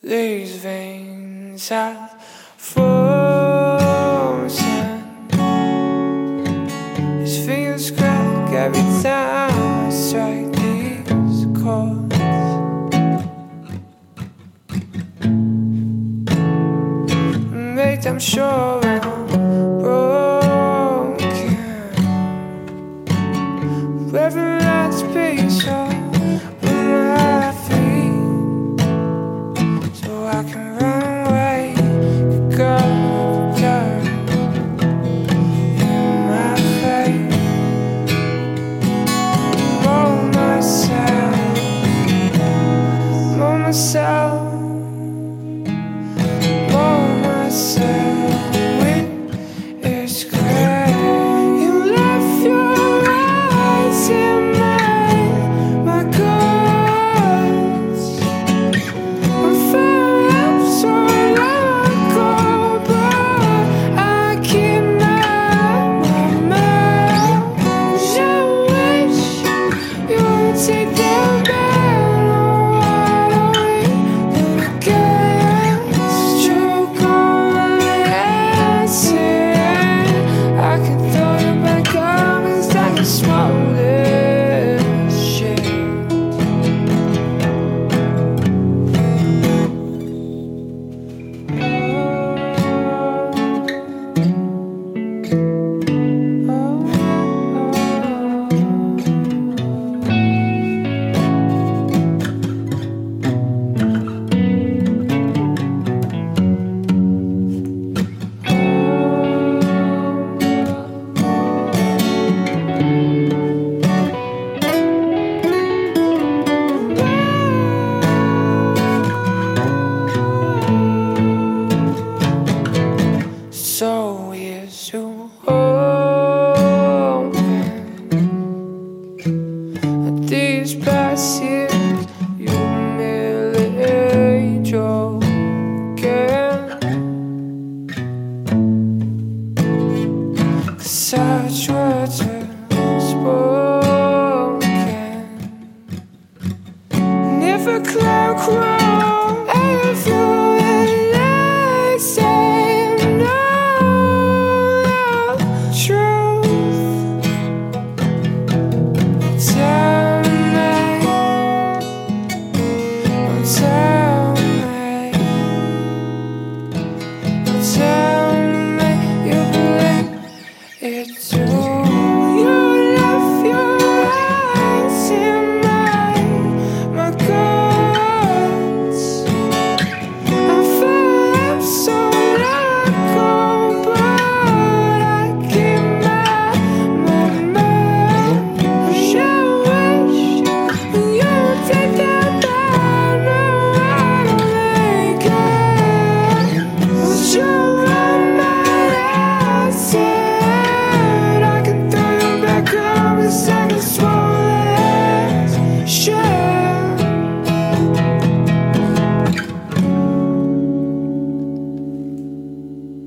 These veins have frozen. These fingers crack every time I strike these chords. Make them sure myself. Such words were spoken. Never cloud crawled